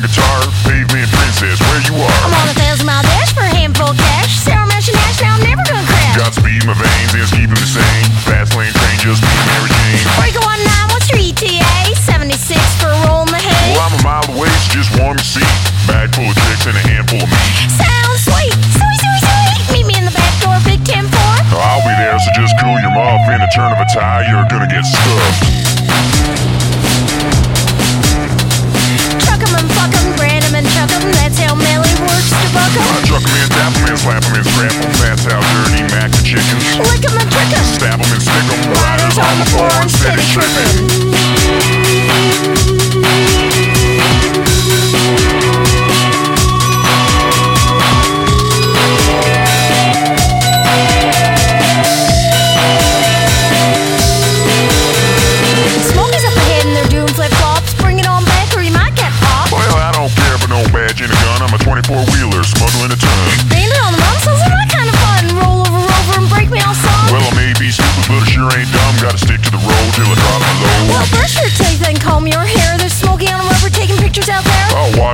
guitar. chickens, lap them and scramble, fats out dirty mac and chickens. Lick them and prick them, stab him and stick him. riders on the floor instead of tripping.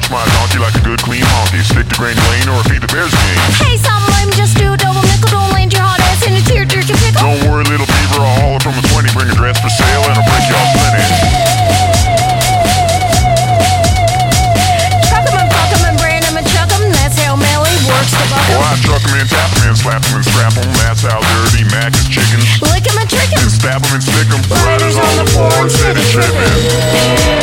Watch my donkey like a good clean monkey. Stick to Granny Lane or feed the bears game. Hey, some lame, just do a double nickel. Don't land your hot ass in a tear jerky pickle. Don't worry, little beaver. I'll haul it from a 20. Bring a dress for sale and I'll break y'all plenty. Well, I truck him and tap him and slap him and strap him. That's how dirty Mac is chicken. Lick him and trick him. And stab him and stick him. Riders on the floor and steady tripping.